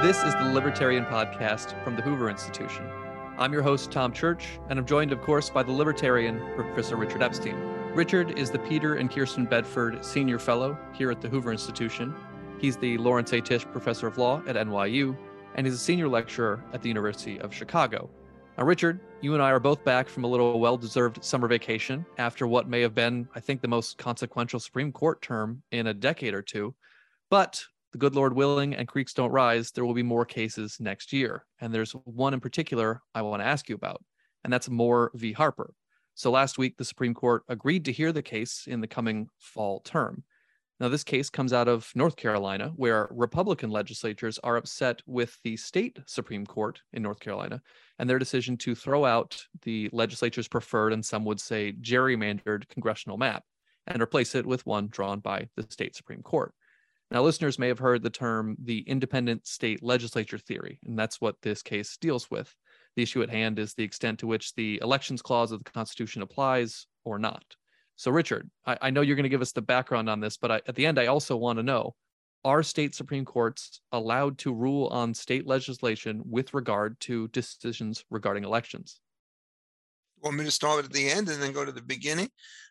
This is the Libertarian Podcast from the Hoover Institution. I'm your host, Tom Church, and I'm joined, of course, by the Libertarian, Professor Richard Epstein. Richard is the Peter and Kirsten Bedford Senior Fellow here at the Hoover Institution. He's the Lawrence A. Tisch Professor of Law at NYU, and he's a senior lecturer at the University of Chicago. Now, Richard, you and I are both back from a little well deserved summer vacation after what may have been, I think, the most consequential Supreme Court term in a decade or two. But the good Lord willing and creeks don't rise, there will be more cases next year. And there's one in particular I want to ask you about, and that's Moore v. Harper. So last week, the Supreme Court agreed to hear the case in the coming fall term. Now, this case comes out of North Carolina, where Republican legislatures are upset with the state Supreme Court in North Carolina and their decision to throw out the legislature's preferred and some would say gerrymandered congressional map and replace it with one drawn by the state Supreme Court. Now, listeners may have heard the term the independent state legislature theory, and that's what this case deals with. The issue at hand is the extent to which the elections clause of the Constitution applies or not. So, Richard, I, I know you're going to give us the background on this, but I, at the end, I also want to know are state Supreme Courts allowed to rule on state legislation with regard to decisions regarding elections? Want me to start at the end and then go to the beginning?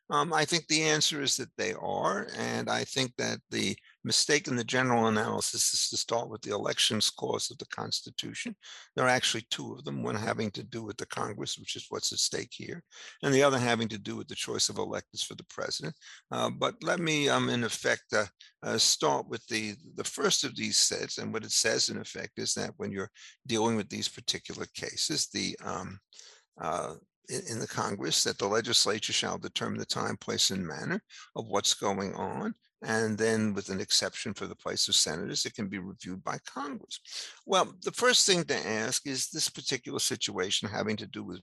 Um, I think the answer is that they are. And I think that the mistake in the general analysis is to start with the elections clause of the Constitution. There are actually two of them, one having to do with the Congress, which is what's at stake here, and the other having to do with the choice of electors for the president. Uh, but let me, um, in effect, uh, uh, start with the, the first of these sets. And what it says, in effect, is that when you're dealing with these particular cases, the um, uh, in, in the Congress that the legislature shall determine the time, place, and manner of what's going on. And then, with an exception for the place of senators, it can be reviewed by Congress. Well, the first thing to ask is this particular situation having to do with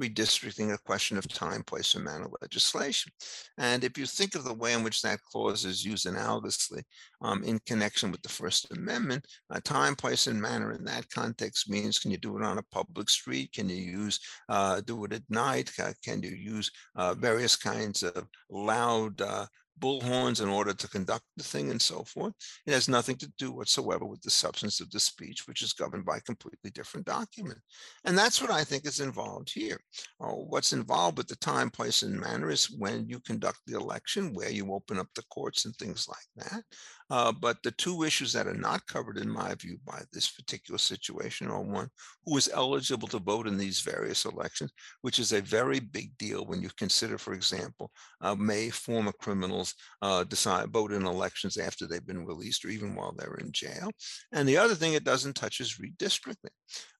redistricting a question of time, place, and manner legislation. And if you think of the way in which that clause is used analogously um, in connection with the First Amendment, uh, time, place, and manner in that context means can you do it on a public street? Can you use uh, do it at night? Can you use uh, various kinds of loud uh, bullhorns in order to conduct the thing and so forth. It has nothing to do whatsoever with the substance of the speech, which is governed by a completely different document. And that's what I think is involved here. Uh, what's involved with the time, place, and manner is when you conduct the election, where you open up the courts and things like that. Uh, but the two issues that are not covered, in my view, by this particular situation are one, who is eligible to vote in these various elections, which is a very big deal when you consider, for example, uh, may former criminals uh, decide vote in elections after they've been released or even while they're in jail. And the other thing it doesn't touch is redistricting.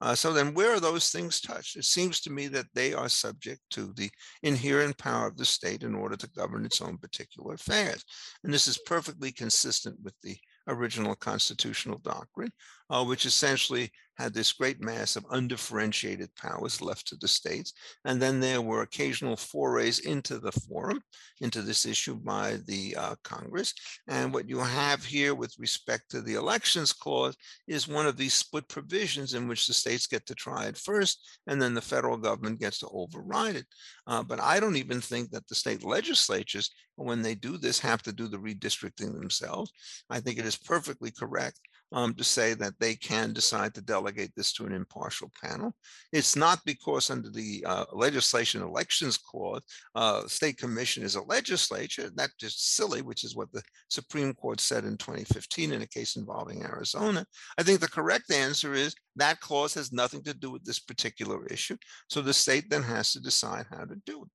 Uh, so then where are those things touched? It seems to me that they are subject to the inherent power of the state in order to govern its own particular affairs. And this is perfectly consistent with the original constitutional doctrine, uh, which essentially had this great mass of undifferentiated powers left to the states. And then there were occasional forays into the forum, into this issue by the uh, Congress. And what you have here with respect to the elections clause is one of these split provisions in which the states get to try it first, and then the federal government gets to override it. Uh, but I don't even think that the state legislatures, when they do this, have to do the redistricting themselves. I think it is perfectly correct um, to say that they can decide to delegate this to an impartial panel. It's not because under the uh, legislation elections clause, uh, state commission is a legislature. That's just silly, which is what the Supreme Court said in 2015 in a case involving Arizona. I think the correct answer is that clause has nothing to do with this particular issue. So the state then has to decide how to do it.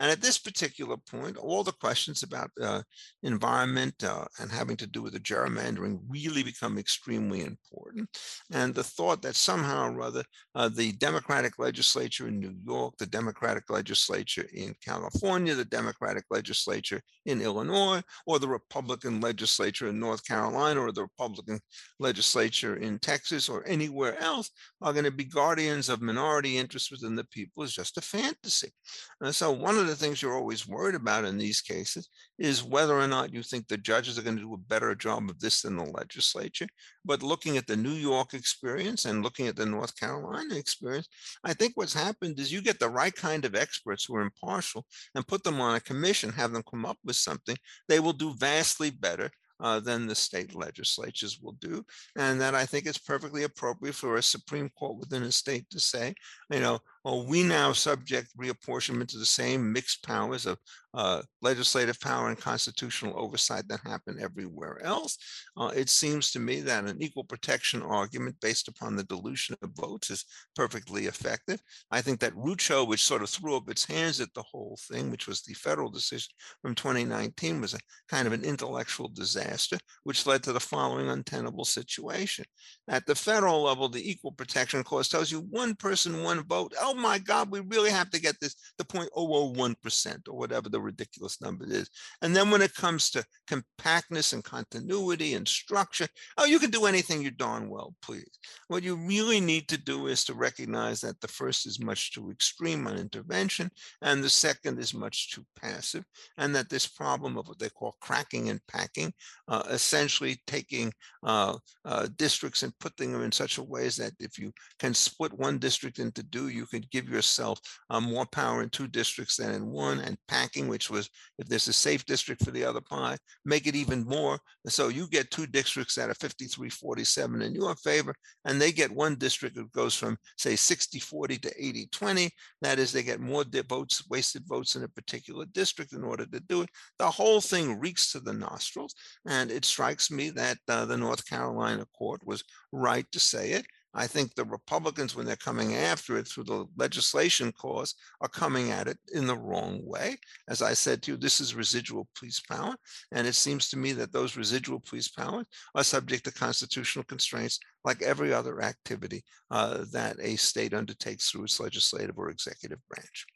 And at this particular point, all the questions about uh, environment uh, and having to do with the gerrymandering really become extremely important. And the thought that somehow or other uh, the Democratic legislature in New York, the Democratic legislature in California, the Democratic legislature in Illinois, or the Republican legislature in North Carolina, or the Republican legislature in Texas, or anywhere else are going to be guardians of minority interests within the people is just a fantasy. And so one of the things you're always worried about in these cases is whether or not you think the judges are going to do a better job of this than the legislature. But looking at the New York experience and looking at the North Carolina experience, I think what's happened is you get the right kind of experts who are impartial and put them on a commission, have them come up with something, they will do vastly better uh, than the state legislatures will do. And that I think it's perfectly appropriate for a Supreme Court within a state to say, you know, well, we now subject reapportionment to the same mixed powers of uh, legislative power and constitutional oversight that happen everywhere else. Uh, it seems to me that an equal protection argument based upon the dilution of votes is perfectly effective. I think that Rucho, which sort of threw up its hands at the whole thing, which was the federal decision from 2019, was a kind of an intellectual disaster, which led to the following untenable situation. At the federal level, the equal protection clause tells you one person, one vote. Oh my God, we really have to get this to 0.001% or whatever the ridiculous number is. And then when it comes to compactness and continuity and structure, oh, you can do anything you darn well, please. What you really need to do is to recognize that the first is much too extreme on intervention and the second is much too passive, and that this problem of what they call cracking and packing, uh, essentially taking uh, uh, districts and putting them in such a way that if you can split one district into two, you can give yourself uh, more power in two districts than in one, and packing, which was if there's a safe district for the other pie, make it even more. So you get two districts that are 53 47 in your favor, and they get one district that goes from, say, 60 40 to 80 20. That is, they get more votes, wasted votes in a particular district in order to do it. The whole thing reeks to the nostrils. And it strikes me that uh, the North Carolina court was right to say it. I think the Republicans, when they're coming after it through the legislation cause, are coming at it in the wrong way. As I said to you, this is residual police power. And it seems to me that those residual police powers are subject to constitutional constraints like every other activity uh, that a state undertakes through its legislative or executive branch.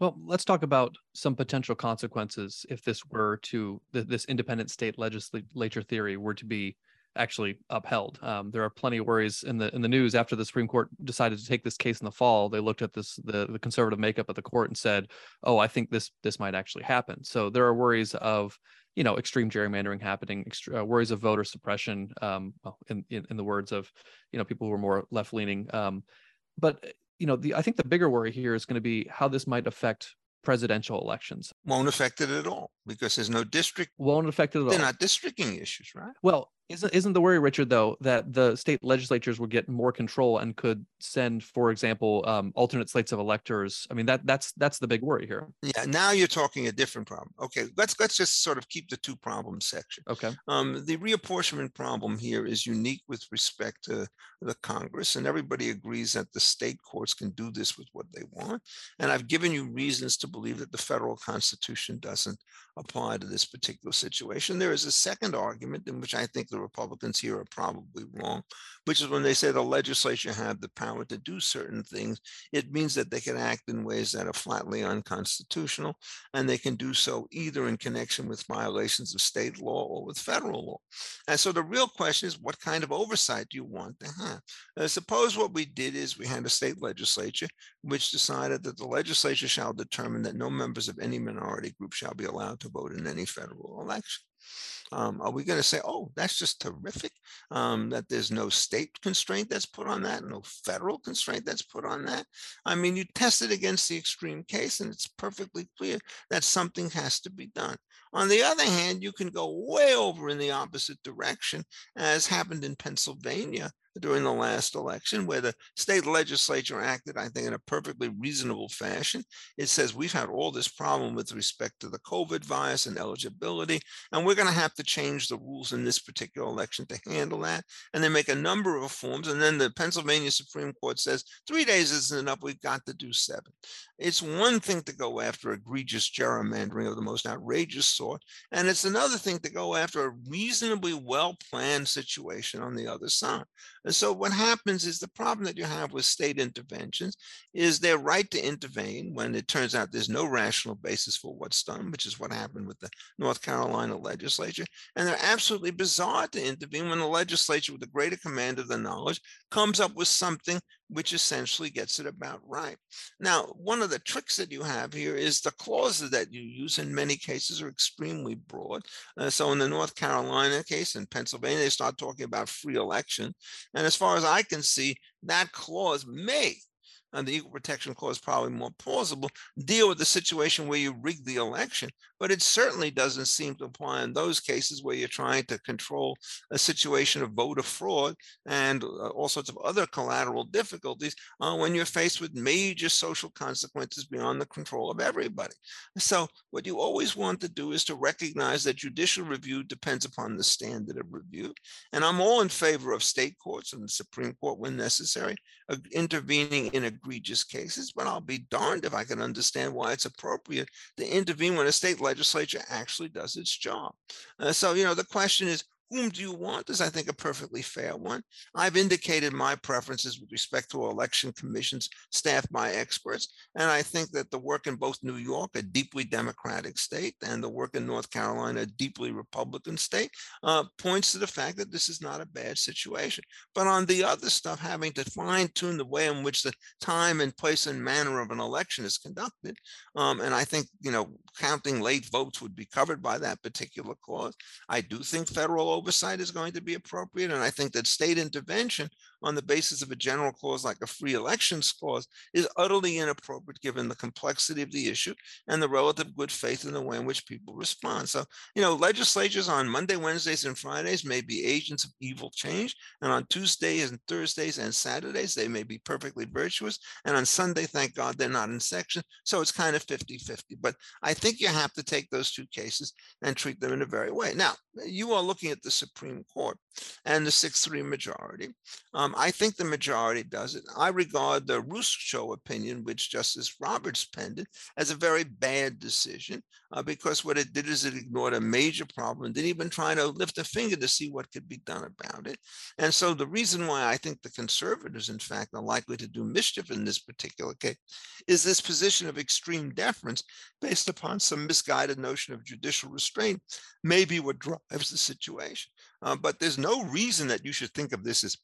Well, let's talk about some potential consequences if this were to this independent state legislature theory were to be actually upheld. Um, there are plenty of worries in the in the news after the Supreme Court decided to take this case in the fall. They looked at this the the conservative makeup of the court and said, "Oh, I think this this might actually happen." So there are worries of you know extreme gerrymandering happening, extra, uh, worries of voter suppression. Um, well, in, in, in the words of you know people who are more left leaning. Um, but you know the I think the bigger worry here is going to be how this might affect presidential elections. Won't affect it at all because there's no district. Won't affect it at They're all. They're not districting issues, right? Well, isn't isn't the worry, Richard, though, that the state legislatures would get more control and could send, for example, um, alternate slates of electors? I mean, that that's that's the big worry here. Yeah, now you're talking a different problem. Okay, let's let's just sort of keep the two problems section. Okay. Um, the reapportionment problem here is unique with respect to the Congress, and everybody agrees that the state courts can do this with what they want. And I've given you reasons to believe that the federal Constitution doesn't apply to this particular situation. There is a second argument in which I think the Republicans here are probably wrong, which is when they say the legislature have the power to do certain things, it means that they can act in ways that are flatly unconstitutional, and they can do so either in connection with violations of state law or with federal law. And so the real question is, what kind of oversight do you want to have? Uh, suppose what we did is we had a state legislature which decided that the legislature shall determine that no members of any minority group shall be allowed to vote in any federal election. Um, are we going to say, oh, that's just terrific um, that there's no state constraint that's put on that, no federal constraint that's put on that? I mean, you test it against the extreme case, and it's perfectly clear that something has to be done. On the other hand, you can go way over in the opposite direction, as happened in Pennsylvania during the last election, where the state legislature acted, I think, in a perfectly reasonable fashion. It says we've had all this problem with respect to the COVID virus and eligibility, and we're going to have to change the rules in this particular election to handle that. And they make a number of reforms. And then the Pennsylvania Supreme Court says three days isn't enough. We've got to do seven. It's one thing to go after egregious gerrymandering of the most outrageous sort, and it's another thing to go after a reasonably well planned situation on the other side. And so what happens is the problem that you have with state interventions is their right to intervene when it turns out there's no rational basis for what's done, which is what happened with the North Carolina legislature. And they're absolutely bizarre to intervene when the legislature, with a greater command of the knowledge, comes up with something which essentially gets it about right. Now, one of the tricks that you have here is the clauses that you use in many cases are extremely broad. Uh, so in the North Carolina case, in Pennsylvania, they start talking about free election. And as far as I can see, that clause may and the Equal Protection Clause probably more plausible, deal with the situation where you rig the election. But it certainly doesn't seem to apply in those cases where you're trying to control a situation of voter fraud and uh, all sorts of other collateral difficulties uh, when you're faced with major social consequences beyond the control of everybody. So what you always want to do is to recognize that judicial review depends upon the standard of review. And I'm all in favor of state courts and the Supreme Court when necessary, uh, intervening in egregious cases, but I'll be darned if I can understand why it's appropriate to intervene when a state legislature actually does its job. Uh, so, you know, the question is, whom do you want is, I think, a perfectly fair one. I've indicated my preferences with respect to election commissions staffed by experts. And I think that the work in both New York, a deeply Democratic state, and the work in North Carolina, a deeply Republican state, uh, points to the fact that this is not a bad situation. But on the other stuff, having to fine tune the way in which the time and place and manner of an election is conducted, um, and I think, you know, counting late votes would be covered by that particular clause. I do think federal oversight is going to be appropriate. And I think that state intervention on the basis of a general clause like a free elections clause is utterly inappropriate given the complexity of the issue and the relative good faith in the way in which people respond. So, you know, legislatures on Monday, Wednesdays, and Fridays may be agents of evil change. And on Tuesdays and Thursdays and Saturdays, they may be perfectly virtuous. And on Sunday, thank God they're not in section. So it's kind of 50 50. But I think you have to take those two cases and treat them in a very way. Now, you are looking at the Supreme Court and the 6 3 majority. Um, I think the majority does it. I regard the Rucho opinion, which Justice Roberts penned, as a very bad decision uh, because what it did is it ignored a major problem didn't even try to lift a finger to see what could be done about it. And so the reason why I think the conservatives, in fact, are likely to do mischief in this particular case is this position of extreme deference based upon some misguided notion of judicial restraint, maybe what drives the situation. Uh, but there's no reason that you should think of this as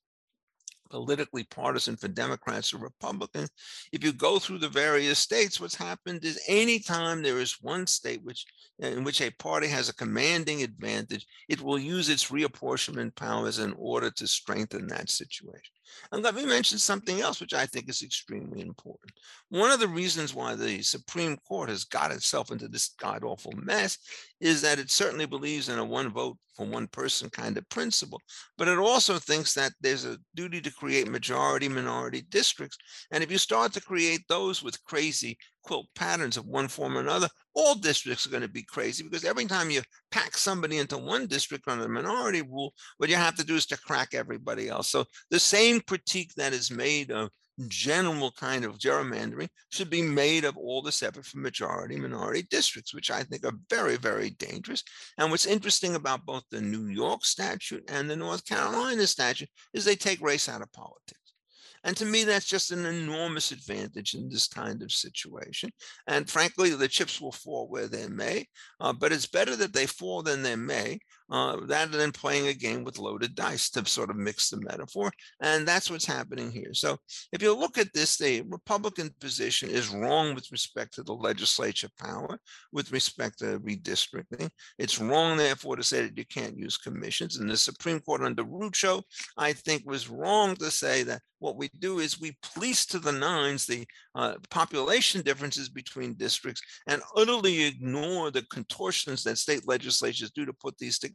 politically partisan for Democrats or Republicans. If you go through the various states, what's happened is anytime there is one state which in which a party has a commanding advantage, it will use its reapportionment powers in order to strengthen that situation. And let me mention something else, which I think is extremely important. One of the reasons why the Supreme Court has got itself into this god awful mess is that it certainly believes in a one vote for one person kind of principle, but it also thinks that there's a duty to create majority minority districts. And if you start to create those with crazy quilt patterns of one form or another, all districts are going to be crazy because every time you pack somebody into one district on a minority rule, what you have to do is to crack everybody else. So the same critique that is made of general kind of gerrymandering should be made of all the separate from majority minority districts, which I think are very, very dangerous. And what's interesting about both the New York statute and the North Carolina statute is they take race out of politics. And to me, that's just an enormous advantage in this kind of situation. And frankly, the chips will fall where they may, uh, but it's better that they fall than they may uh, rather than playing a game with loaded dice to sort of mix the metaphor. And that's what's happening here. So if you look at this, the Republican position is wrong with respect to the legislature power, with respect to redistricting. It's wrong, therefore, to say that you can't use commissions. And the Supreme Court under Rucho, I think, was wrong to say that what we do is we police to the nines the uh, population differences between districts and utterly ignore the contortions that state legislatures do to put these together,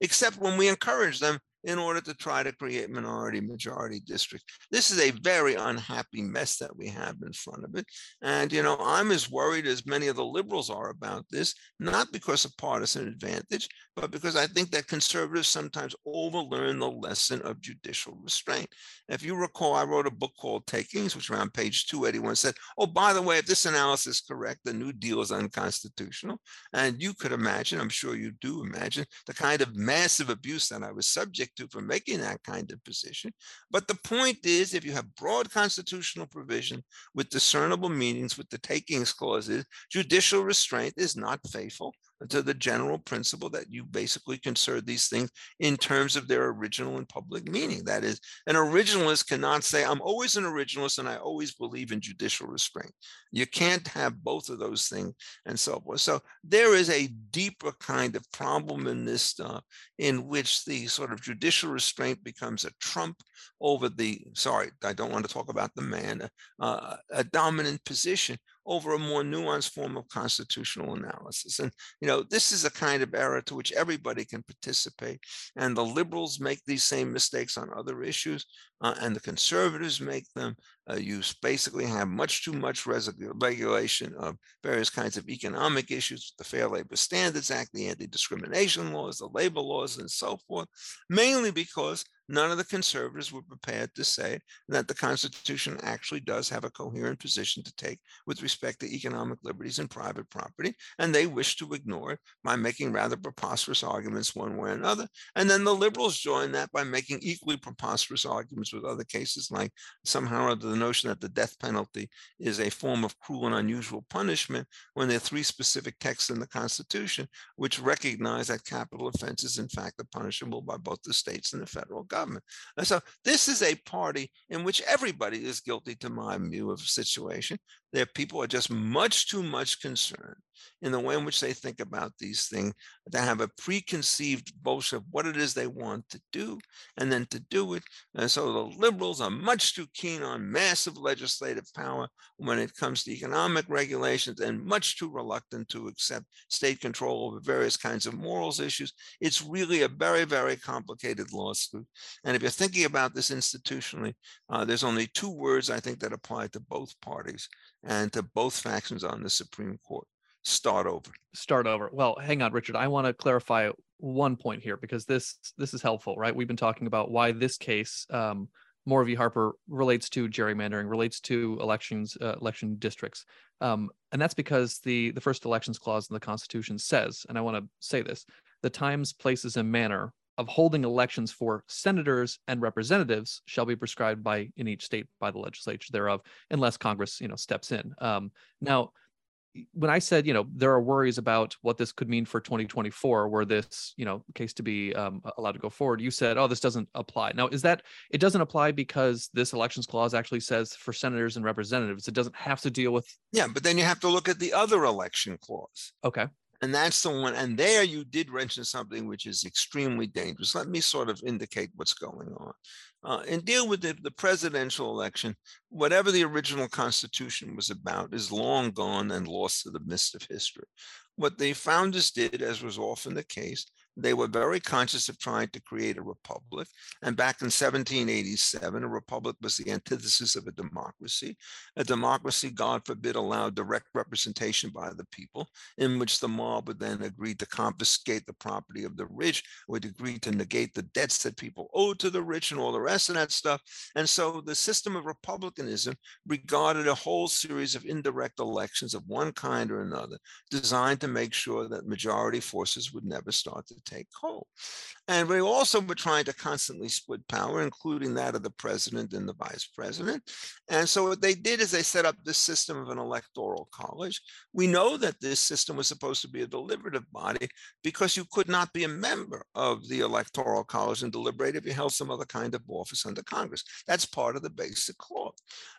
except when we encourage them in order to try to create minority majority districts. This is a very unhappy mess that we have in front of it. And, you know, I'm as worried as many of the liberals are about this, not because of partisan advantage, but because I think that conservatives sometimes overlearn the lesson of judicial restraint. If you recall, I wrote a book called Takings, which around page 281 said, oh, by the way, if this analysis is correct, the New Deal is unconstitutional. And you could imagine, I'm sure you do imagine, the kind of massive abuse that I was subject to for making that kind of position. But the point is, if you have broad constitutional provision with discernible meanings with the takings clauses, judicial restraint is not faithful to the general principle that you basically consider these things in terms of their original and public meaning. That is, an originalist cannot say, I'm always an originalist and I always believe in judicial restraint. You can't have both of those things and so forth. So there is a deeper kind of problem in this stuff in which the sort of judicial restraint becomes a trump over the, sorry, I don't want to talk about the man, uh, a dominant position over a more nuanced form of constitutional analysis. And, you know, this is a kind of era to which everybody can participate. And the liberals make these same mistakes on other issues, uh, and the conservatives make them. Uh, you basically have much too much regulation of various kinds of economic issues, the Fair Labor Standards Act, the anti-discrimination laws, the labor laws, and so forth, mainly because none of the conservatives were prepared to say that the Constitution actually does have a coherent position to take with respect to economic liberties and private property, and they wish to ignore it by making rather preposterous arguments one way or another. And then the liberals join that by making equally preposterous arguments with other cases, like somehow or other the notion that the death penalty is a form of cruel and unusual punishment when there are three specific texts in the Constitution which recognize that capital offenses, in fact, are punishable by both the states and the federal government. And so this is a party in which everybody is guilty, to my view of the situation. There people are just much too much concerned in the way in which they think about these things, to have a preconceived notion of what it is they want to do, and then to do it. And so the liberals are much too keen on massive legislative power when it comes to economic regulations, and much too reluctant to accept state control over various kinds of morals issues. It's really a very, very complicated lawsuit. And if you're thinking about this institutionally, uh, there's only two words I think that apply to both parties and to both factions on the Supreme Court start over. Start over. Well, hang on, Richard. I want to clarify one point here because this this is helpful, right? We've been talking about why this case, um, Moore v. Harper, relates to gerrymandering, relates to elections, uh, election districts, um, and that's because the the first elections clause in the Constitution says, and I want to say this: the times, places, and manner of holding elections for senators and representatives shall be prescribed by in each state by the legislature thereof, unless Congress, you know, steps in. Um, now, when I said, you know, there are worries about what this could mean for 2024, were this, you know, case to be um, allowed to go forward, you said, oh, this doesn't apply. Now, is that it doesn't apply because this elections clause actually says for senators and representatives, it doesn't have to deal with. Yeah, but then you have to look at the other election clause. Okay. And that's the one. And there you did mention something which is extremely dangerous. Let me sort of indicate what's going on. Uh, and deal with the, the presidential election, whatever the original Constitution was about is long gone and lost to the mist of history. What the founders did, as was often the case, they were very conscious of trying to create a republic. And back in 1787, a republic was the antithesis of a democracy. A democracy, God forbid, allowed direct representation by the people, in which the mob would then agree to confiscate the property of the rich, would agree to negate the debts that people owed to the rich, and all the rest of that stuff. And so the system of republicanism regarded a whole series of indirect elections of one kind or another, designed to make sure that majority forces would never start to take hold. And we also were trying to constantly split power, including that of the president and the vice president. And so what they did is they set up this system of an electoral college. We know that this system was supposed to be a deliberative body because you could not be a member of the electoral college and deliberate if you held some other kind of office under Congress. That's part of the basic law.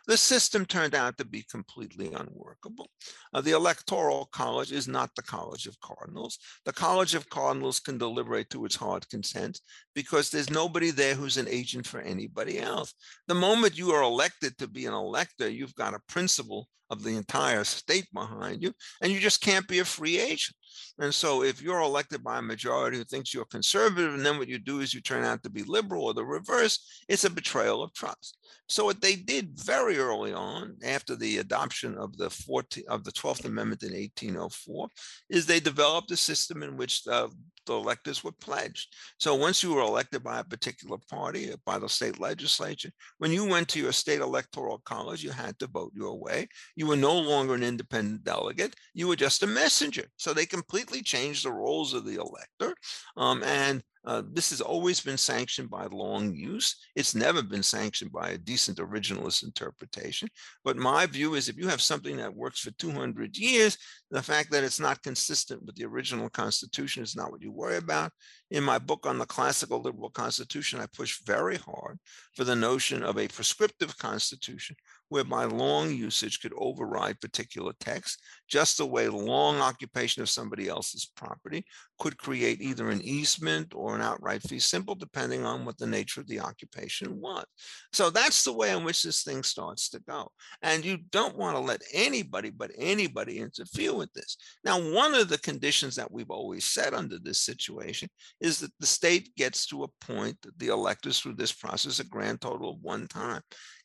The system turned out to be completely unworkable. Uh, the electoral college is not the College of Cardinals. The College of Cardinals can deliberate to its heart consent because there's nobody there who's an agent for anybody else. The moment you are elected to be an elector, you've got a principle of the entire state behind you, and you just can't be a free agent. And so if you're elected by a majority who thinks you're conservative, and then what you do is you turn out to be liberal or the reverse, it's a betrayal of trust. So what they did very early on, after the adoption of the 14, of the 12th Amendment in 1804, is they developed a system in which the, the electors were pledged. So once you were elected by a particular party, by the state legislature, when you went to your state electoral college, you had to vote your way. You were no longer an independent delegate. You were just a messenger. So they completely changed the roles of the elector. Um, and uh, this has always been sanctioned by long use. It's never been sanctioned by a decent originalist interpretation. But my view is if you have something that works for 200 years, the fact that it's not consistent with the original Constitution is not what you worry about. In my book on the classical liberal Constitution, I push very hard for the notion of a prescriptive Constitution whereby long usage could override particular text, just the way long occupation of somebody else's property could create either an easement or an outright fee simple, depending on what the nature of the occupation was. So that's the way in which this thing starts to go. And you don't want to let anybody but anybody interfere with this. Now, one of the conditions that we've always set under this situation is that the state gets to appoint the electors through this process a grand total of one time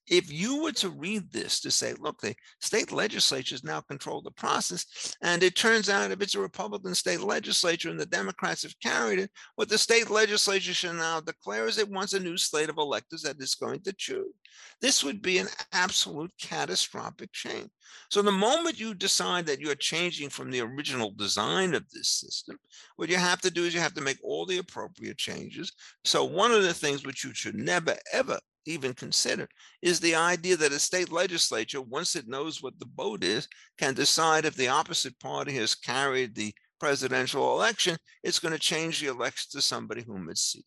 if you were to read this to say, look, the state legislatures now control the process, and it turns out if it's a Republican state legislature and the Democrats have carried it, what the state legislature should now declare is it wants a new slate of electors that it's going to choose. This would be an absolute catastrophic change. So the moment you decide that you're changing from the original design of this system, what you have to do is you have to make all the appropriate changes. So one of the things which you should never, ever even consider is the idea that a state legislature, once it knows what the vote is, can decide if the opposite party has carried the presidential election, it's going to change the election to somebody whom it sees.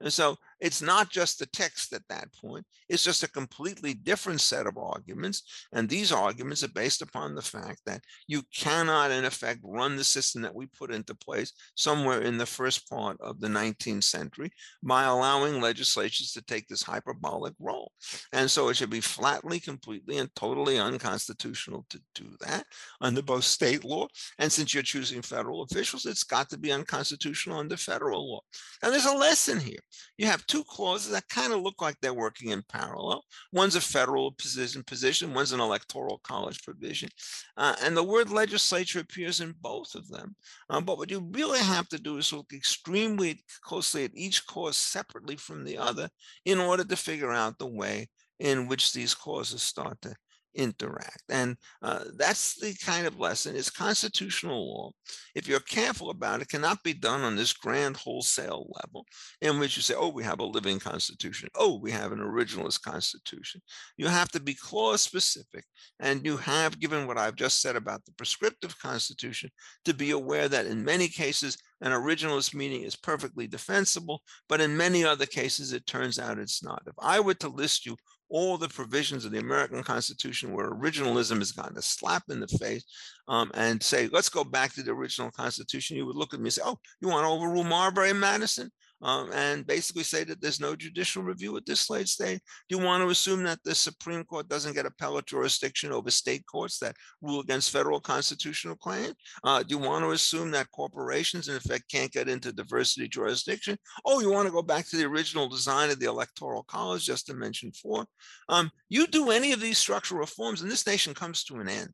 And so it's not just the text at that point, it's just a completely different set of arguments. And these arguments are based upon the fact that you cannot, in effect, run the system that we put into place somewhere in the first part of the 19th century by allowing legislatures to take this hyperbolic role. And so it should be flatly, completely, and totally unconstitutional to do that under both state law. And since you're choosing federal officials, it's got to be unconstitutional under federal law. And there's a lesson here. You have two clauses that kind of look like they're working in parallel. One's a federal position, position one's an electoral college provision. Uh, and the word legislature appears in both of them. Uh, but what you really have to do is look extremely closely at each clause separately from the other in order to figure out the way in which these clauses start to interact. And uh, that's the kind of lesson. It's constitutional law. If you're careful about it, cannot be done on this grand wholesale level in which you say, oh, we have a living constitution. Oh, we have an originalist constitution. You have to be clause specific. And you have, given what I've just said about the prescriptive constitution, to be aware that in many cases, an originalist meaning is perfectly defensible, but in many other cases, it turns out it's not. If I were to list you all the provisions of the American Constitution where originalism has gotten a slap in the face um, and say, let's go back to the original Constitution, you would look at me and say, oh, you want to overrule Marbury and Madison? Um, and basically say that there's no judicial review at this late stage? Do you want to assume that the Supreme Court doesn't get appellate jurisdiction over state courts that rule against federal constitutional claims? Uh, do you want to assume that corporations, in effect, can't get into diversity jurisdiction? Oh, you want to go back to the original design of the Electoral College, just to mention four? Um, you do any of these structural reforms, and this nation comes to an end.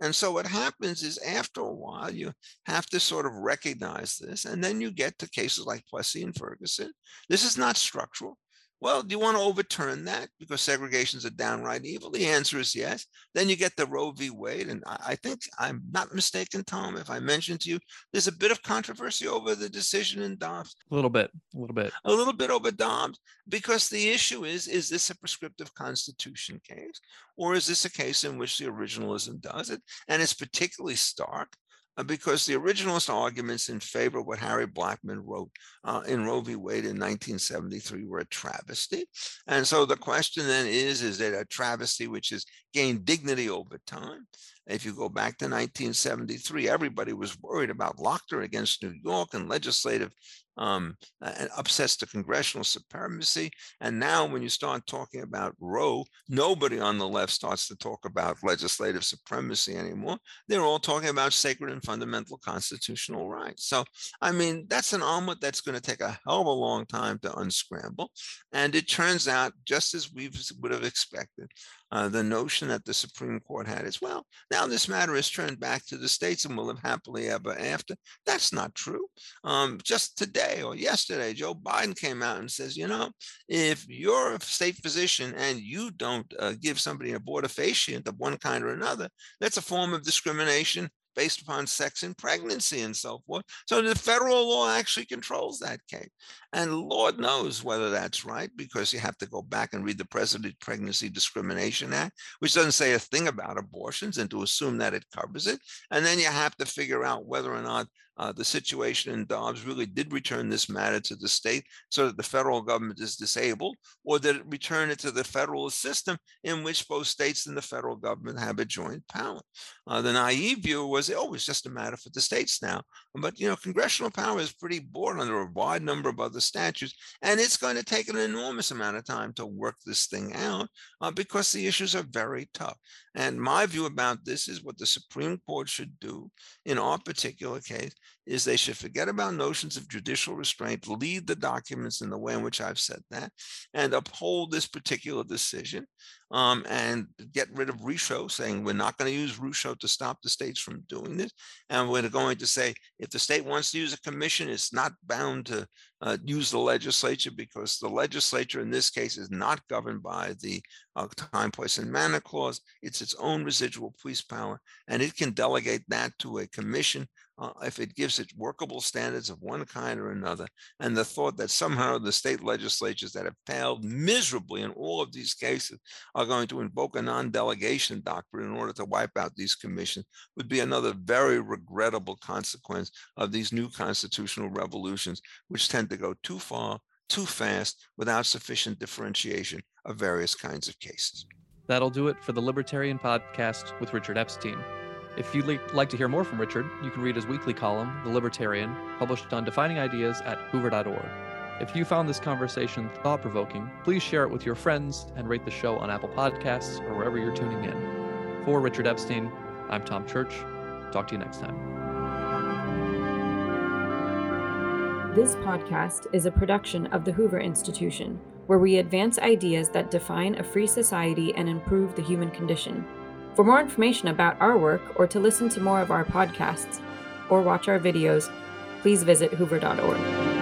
And so what happens is after a while, you have to sort of recognize this. And then you get to cases like Plessy and Ferguson. This is not structural. Well, do you want to overturn that because segregation is a downright evil? The answer is yes. Then you get the Roe v. Wade. And I think I'm not mistaken, Tom, if I mentioned to you, there's a bit of controversy over the decision in Dobbs. A little bit, a little bit. A little bit over Dobbs, because the issue is, is this a prescriptive constitution case? Or is this a case in which the originalism does it? And it's particularly stark because the originalist arguments in favor of what Harry Blackmun wrote uh, in Roe v. Wade in 1973 were a travesty. And so the question then is, is it a travesty which has gained dignity over time? If you go back to 1973, everybody was worried about Lochner against New York and legislative um, and upsets the congressional supremacy. And now, when you start talking about Roe, nobody on the left starts to talk about legislative supremacy anymore. They're all talking about sacred and fundamental constitutional rights. So, I mean, that's an omelet that's going to take a hell of a long time to unscramble. And it turns out, just as we would have expected, uh, the notion that the Supreme Court had is, well, now this matter is turned back to the states and we'll live happily ever after. That's not true. Um, just today or yesterday, Joe Biden came out and says, you know, if you're a state physician and you don't uh, give somebody an abortifacient of one kind or another, that's a form of discrimination based upon sex and pregnancy and so forth. So the federal law actually controls that case. And Lord knows whether that's right, because you have to go back and read the President Pregnancy Discrimination Act, which doesn't say a thing about abortions, and to assume that it covers it. And then you have to figure out whether or not uh, the situation in Dobbs really did return this matter to the state so that the federal government is disabled, or that it return it to the federal system in which both states and the federal government have a joint power? Uh, the naive view was, oh, it's just a matter for the states now. But, you know, congressional power is pretty broad under a wide number of other statutes, and it's going to take an enormous amount of time to work this thing out uh, because the issues are very tough. And my view about this is what the Supreme Court should do in our particular case is they should forget about notions of judicial restraint, lead the documents in the way in which I've said that, and uphold this particular decision um, and get rid of Rucho, saying we're not going to use Rucho to stop the states from doing this. And we're going to say if the state wants to use a commission, it's not bound to uh, use the legislature because the legislature in this case is not governed by the uh, time, place, and manner clause. It's its own residual police power, and it can delegate that to a commission uh, if it gives it workable standards of one kind or another. And the thought that somehow the state legislatures that have failed miserably in all of these cases are going to invoke a non-delegation doctrine in order to wipe out these commissions would be another very regrettable consequence of these new constitutional revolutions, which tend to go too far, too fast, without sufficient differentiation of various kinds of cases. That'll do it for the Libertarian Podcast with Richard Epstein. If you'd like to hear more from Richard, you can read his weekly column, The Libertarian, published on defining ideas at hoover.org. If you found this conversation thought provoking, please share it with your friends and rate the show on Apple Podcasts or wherever you're tuning in. For Richard Epstein, I'm Tom Church. Talk to you next time. This podcast is a production of the Hoover Institution, where we advance ideas that define a free society and improve the human condition. For more information about our work or to listen to more of our podcasts or watch our videos, please visit hoover.org.